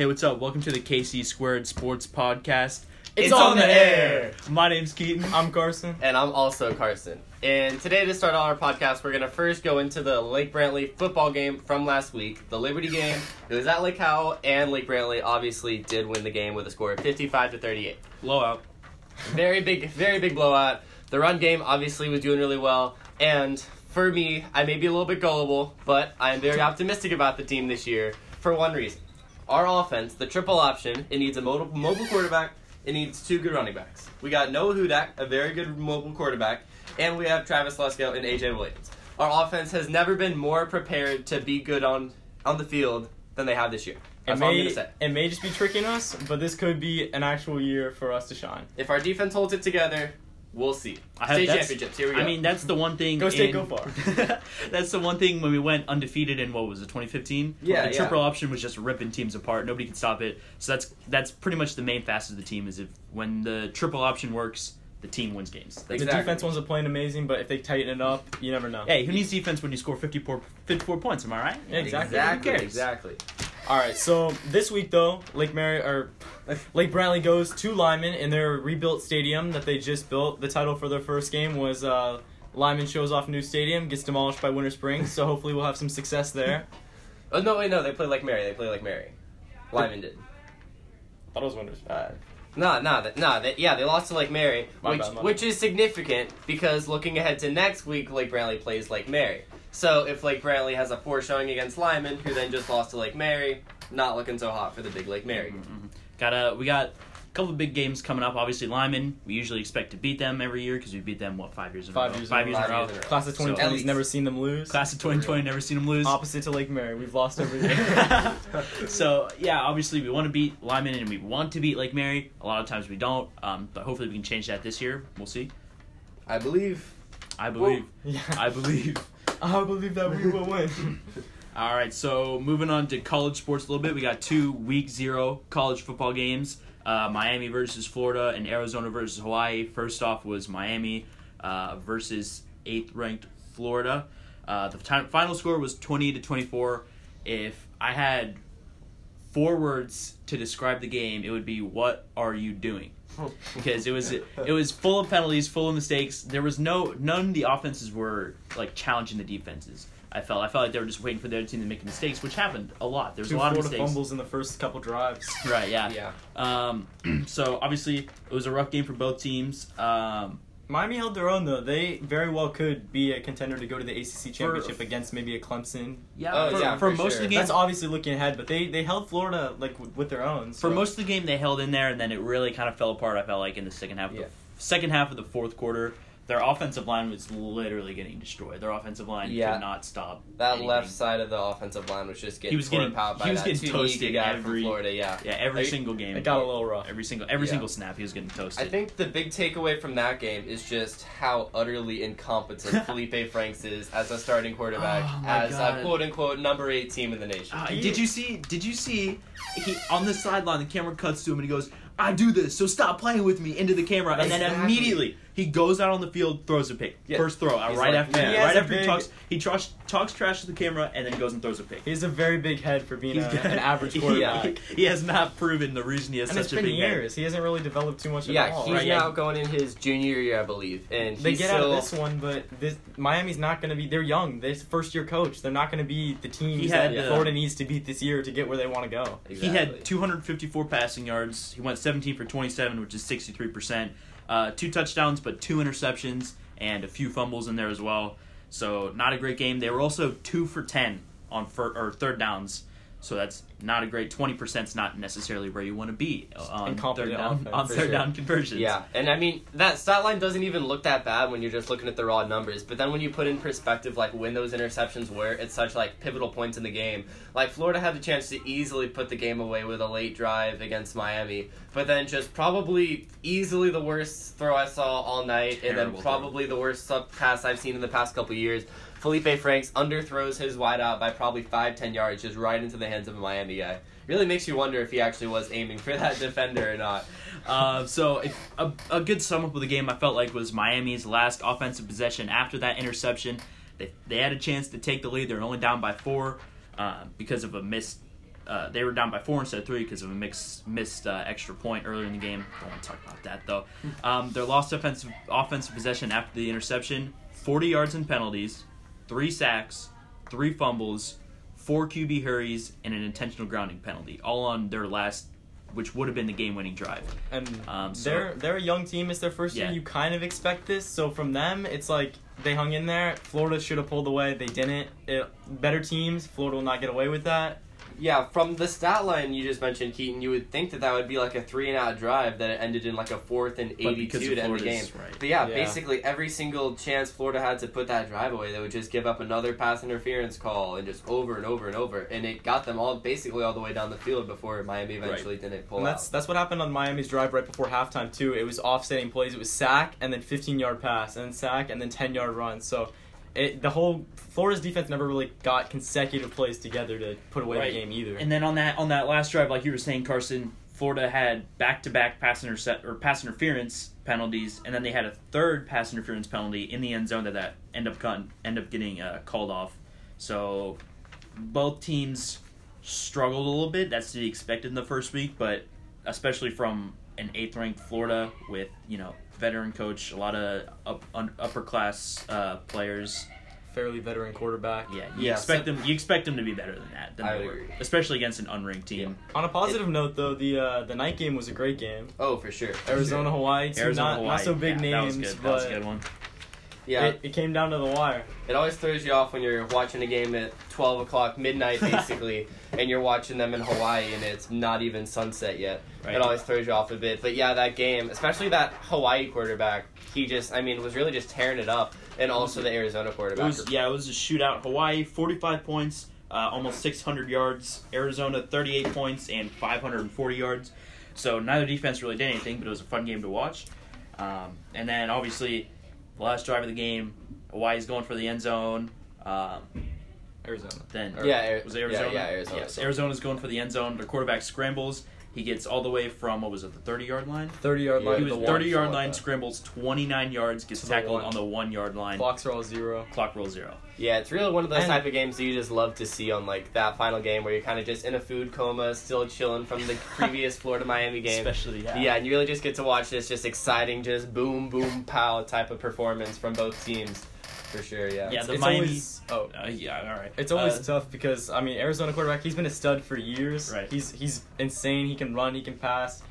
Hey, what's up? Welcome to the KC Squared Sports Podcast. It's on the air. My name's Keaton. I'm Carson. And I'm also Carson. And today, to start our podcast, we're going to first go into the Lake Brantley football game from last week, the Liberty game. It was at Lake Howell, and Lake Brantley obviously did win the game with a score of 55 to 38. Blowout. Very big, very big blowout. The run game obviously was doing really well, and for me, I may be a little bit gullible, but I am very optimistic about the team this year for one reason. Our offense, the triple option, it needs a mobile, mobile quarterback, it needs two good running backs. We got Noah Hudak, a very good mobile quarterback, and we have Travis Lesko and AJ Williams. Our offense has never been more prepared to be good on on the field than they have this year. It That's all I'm may, gonna say. it may just be tricking us, but this could be an actual year for us to shine. If our defense holds it together, we'll see. I have- State championships. Here we go. I mean, that's the one thing. Go state, in- go far. that's the one thing when we went undefeated in what was it, 2015? Yeah, The yeah. triple option was just ripping teams apart. Nobody could stop it. So that's that's pretty much the main facet of the team. Is if when the triple option works, the team wins games. That's The defense wasn't playing amazing, but if they tighten it up, you never know. Hey, who needs defense when you score 54, 54 points? Am I right? Yeah, exactly. exactly, Who cares? exactly. All right, so this week though, Lake Mary or Lake Brantley goes to Lyman in their rebuilt stadium that they just built. The title for their first game was uh, Lyman shows off new stadium, gets demolished by Winter Springs. So hopefully we'll have some success there. Oh no, wait, no, they play like Mary. They play like Mary. Lyman did. thought it was Winter. Uh, No, no, that- no. They, yeah, they lost to Lake Mary, My which bad, which is significant because looking ahead to next week, Lake Brantley plays Lake Mary. So if Lake Brantley has a poor showing against Lyman, who then just lost to Lake Mary, not looking so hot for the big Lake Mary. Mhm. Got a we got a couple of big games coming up. Obviously, Lyman. We usually expect to beat them every year because we beat them what five years in Five a row. years five a years in a row. Years in a row. class of So- 2020 At has never seen them lose. Class of 2020, never seen them lose. Opposite to Lake Mary, we've lost every year. so yeah, obviously we want to beat Lyman and we want to beat Lake Mary. A lot of times we don't, um, but hopefully we can change that this year. We'll see. I believe. I believe. yeah, I believe. I believe that we will win. All right, so moving on to college sports a little bit. We got two week zero college football games: uh, Miami versus Florida and Arizona versus Hawaii. First off was Miami uh, versus eighth ranked Florida. Uh, the time, final score was twenty to twenty four. If I had four words to describe the game, it would be "What are you doing?" because it was it was full of penalties, full of mistakes. There was no none of the offenses were like challenging the defenses. I felt I felt like they were just waiting for their team to make mistakes, which happened a lot. There was Two a lot of mistakes. fumbles in the first couple drives. Right, yeah. Yeah. Um, so obviously it was a rough game for both teams. Um, Miami held their own though. They very well could be a contender to go to the ACC championship For- against maybe a Clemson. yeah, Oh, for, yeah, for for most sure. of the game, That's obviously looking ahead, but they they held Florida like w- with their own. for most of the game they held in there, and then it really kind of fell apart. I felt like in the second half, of Yeah. the second half of the fourth quarter, their offensive line was literally getting destroyed. Their offensive line Yeah. could not stop That anything. left side of the offensive line was just getting He was torn getting- apart by he was that getting toasted guy every- from Florida. Yeah. Yeah, every I- single game. it got a little rough. Every single every Yeah. single snap, he was getting toasted. I think the big takeaway from that game is just how utterly incompetent Feleipe Franks is as a starting quarterback, Oh, as God. a quote unquote number eight team in the nation. Uh, did you see? Did you see? He on the sideline. The camera cuts to him and he goes, "I do this, so stop playing with me." Into the camera, and then immediately he goes out on the field, throws a pick. Yeah. First throw, uh, He's right like, after man. He has right a after he big- talks. He talks talks trash to the camera, and then he goes and throws a pick. He has a very big head for being a, got- an average he- quarterback. He, has not proven the reason he has and it's such a been big years. He hasn't really developed too much at yeah, all. he's right, now yeah. going in his junior year, I believe, and They he's get still, out of this one, but this Miami's not going to be. They're young. They're first year coach. They're not going to be the team that uh, Florida needs to beat this year to get where they want to go. Exactly. He had 254 passing yards. He went 17 for 27, which is 63%. Uh, two touchdowns, but two interceptions and a few fumbles in there as well. So not a great game. They were also two for 10 on fir- or third downs. So that's not a great 20% is not necessarily where you want to be on third down offense, on third sure. down conversions. Yeah, and I mean that stat line doesn't even look that bad when you're just looking at the raw numbers. But then when you put in perspective, like when those interceptions were at such like pivotal points in the game, like Florida had the chance to easily put the game away with a late drive against Miami, but then just probably easily the worst throw I saw all night, and Terrible then throw. probably the worst sub pass I've seen in the past couple years. Feleipe Franks underthrows his wideout by probably five ten yards, just right into the hands of a Miami guy. Really makes you wonder if he actually was aiming for that defender or not. Uh, so if, a, a good sum up of the game I felt like was Miami's last offensive possession after that interception. They, they had a chance to take the lead. They were only down by four uh, because of a missed Uh, they were down by four instead of three because of a mix, missed uh, extra point earlier in the game. Don't want to talk about that though. Um, their lost offensive offensive possession after the interception, 40 yards in penalties, three sacks, three fumbles, four QB hurries, and an intentional grounding penalty, all on their last, which would have been the game-winning drive. And Um, so- they're they're a young team. It's their first Yeah. year. You kind of expect this. So from them, it's like they hung in there. Florida should have pulled away. They didn't. It, better teams. Florida will not get away with that. Yeah, from the stat line you just mentioned, Keaton, you would think that that would be like a three and out drive that it ended in like a fourth and But because eighty-two of to end the game. Right. But yeah, Yeah. basically every single chance Florida had to put that drive away, they would just give up another pass interference call and just over and over and over, and it got them all basically all the way down the field before Miami eventually didn't pull And that's out. that's what happened on Miami's drive right before halftime too. It was offsetting plays. It was sack and then 15 yard pass and then sack and then 10 yard run. So it the whole Florida's defense never really got consecutive plays together to put away Right. the game either. And then on that on that last drive, like you were saying, Carson, Florida had back to back pass intercept or pass interference penalties, and then they had a third pass interference penalty in the end zone that that end up got, end up getting uh, called off. So both teams struggled a little bit. That's to be expected in the first week, but especially from an eighth ranked Florida with you know veteran coach, a lot of up, un, upper class uh, players. Fairly veteran quarterback. Yeah, you Yeah, expect so- them. You expect them to be better than that. Than I they would were, agree. especially against an unranked team. On a positive note though, the uh, the night game was a great game. oh, for sure. for Arizona, sure. Hawaii, two Arizona, not, Hawaii. not so big yeah, names, That was good. but That was a good one. Yeah, it, it came down to the wire. It always throws you off when you're watching a game at 12 o'clock midnight, basically, and you're watching them in Hawaii and it's not even sunset yet. Right. It always throws you off a bit. But yeah, that game, especially that Hawaii quarterback, he just, I mean, was really just tearing it up. And also the Arizona It quarterback. was yeah, it was a shootout. Hawaii forty five points, uh, almost six hundred yards. Arizona thirty eight points and five hundred and forty yards. So neither defense really did anything, but it was a fun game to watch. Um, and then obviously, last drive of the game, why he's going for the end zone. Um, Arizona. then Yeah, Ari- was it Arizona? yeah, yeah, Arizona. Yes, Arizona's going for the end zone. Their quarterback scrambles. He gets all the way from what was it, the thirty yard line? 30 yard Yeah, line. he was the thirty one, yard line, like scrambles twenty nine yards, gets To the tackled on the one yard line. Clocks are all zero. Clock roll zero. Yeah, it's really one of those And- type of games that you just love to see on like that final game where you're kind of just in a food coma, still chilling from the previous Florida Miami game. Especially yeah. Yeah, and you really just get to watch this just exciting, just boom, boom, pow type of performance from both teams, for sure. Yeah. Yeah, the it's Miami. always oh. Uh, yeah, all right. It's always Uh, tough because I mean Arizona quarterback. He's been a stud for years. Right. He's he's insane. He can run. He can pass.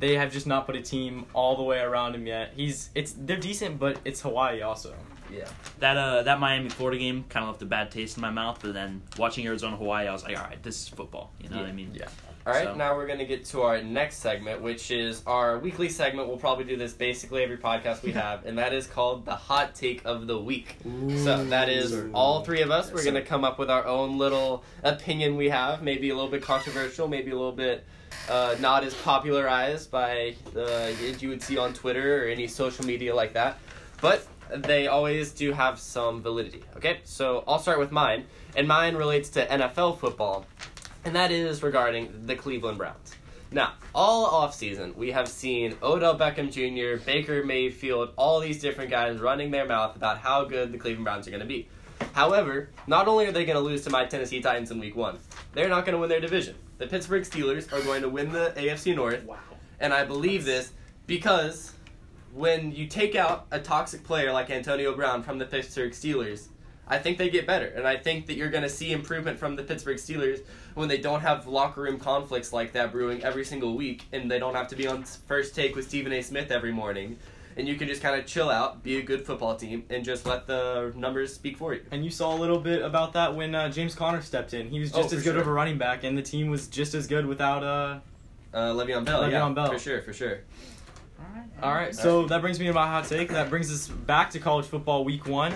They have just not put a team all the way around him yet. He's it's they're decent, but it's Hawaii also. Yeah. that uh that Miami Florida game kind of left a bad taste in my mouth. But then watching Arizona Hawaii, I was like, all right, this is football. You know what I mean? Yeah. All right, So- now we're going to get to our next segment, which is our weekly segment. We'll probably do this basically every podcast we have, and that is called the hot take of the week. So that is all three of us. Yes, we're going to sir. come up with our own little opinion we have, maybe a little bit controversial, maybe a little bit uh, not as popularized by uh, you would see on Twitter or any social media like that. But they always do have some validity. Okay, so I'll start with mine, and mine relates to NFL football, and that is regarding the Cleveland Browns. Now, all offseason, we have seen Odell Beckham Jr., Baker Mayfield, all these different guys running their mouth about how good the Cleveland Browns are going to be. However, not only are they going to lose to my Tennessee Titans in week one, they're not going to win their division. The Pittsburgh Steelers are going to win the AFC North, Wow. and I believe this because when you take out a toxic player like Antonio Brown from the Pittsburgh Steelers, I think they get better. And I think that you're going to see improvement from the Pittsburgh Steelers when they don't have locker room conflicts like that brewing every single week and they don't have to be on first take with Stephen A. Smith every morning. And you can just kind of chill out, be a good football team, and just let the numbers speak for you. And you saw a little bit about that when uh, James Conner stepped in. He was Oh, just for as good sure. of a running back, and the team was just as good without. Uh... Uh, Le'Veon Bell, Le'Veon yeah, Bell. for sure, for sure. All right, so that brings me to my hot take. That brings us back to college football week one.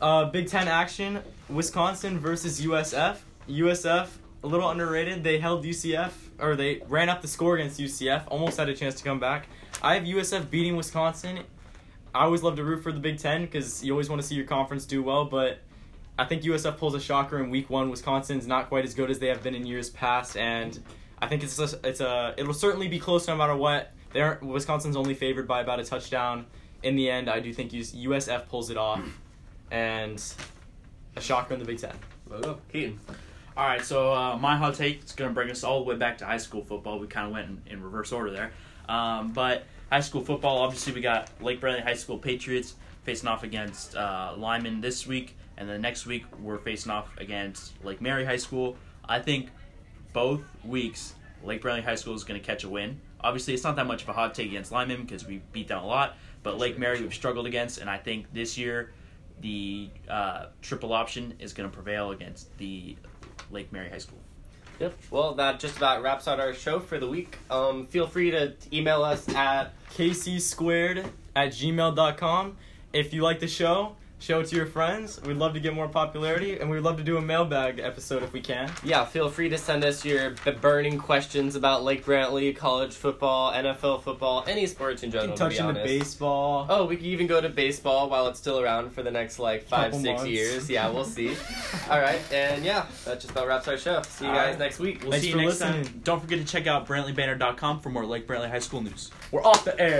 Uh, Big Ten action: Wisconsin versus USF. USF a little underrated. They held UCF, or they ran up the score against UCF. Almost had a chance to come back. I have USF beating Wisconsin. I always love to root for the Big Ten because you always want to see your conference do well, but I think USF pulls a shocker in Week One. Wisconsin's not quite as good as they have been in years past, and I think it's a, it's a it will certainly be close no matter what. Wisconsin's only favored by about a touchdown. In the end, I do think USF pulls it off, and a shocker in the Big Ten. Keaton. All right, so uh, my hot take is going to bring us all the way back to high school football. We kind of went in, in reverse order there. Um, but high school football, obviously, we got Lake Brantley High School Patriots facing off against uh, Lyman this week, and then next week we're facing off against Lake Mary High School. I think both weeks Lake Brantley High School is going to catch a win. Obviously, it's not that much of a hot take against Lyman because we beat them a lot, but Lake Mary we've struggled against, and I think this year the uh, triple option is going to prevail against the Lake Mary High School. Yep. Well, that just about wraps out our show for the week. Um, feel free to email us at KC squared at gmail.com. If you like the show, show it to your friends. We'd love to get more popularity, and we'd love to do a mailbag episode if we can. yeah. Feel free to send us your b- burning questions about Lake Brantley, college football, NFL football, any sports in You general. can touch to be into baseball. Oh, we could even go to baseball while it's still around for the next like five, Couple six months. years. Yeah, we'll see. All right, and yeah, that just about wraps our show. See you All guys right. next week. We'll Thanks see you for next listening. time. Don't forget to check out BrantleyBanner.com for more Lake Brantley High School news. We're off the air.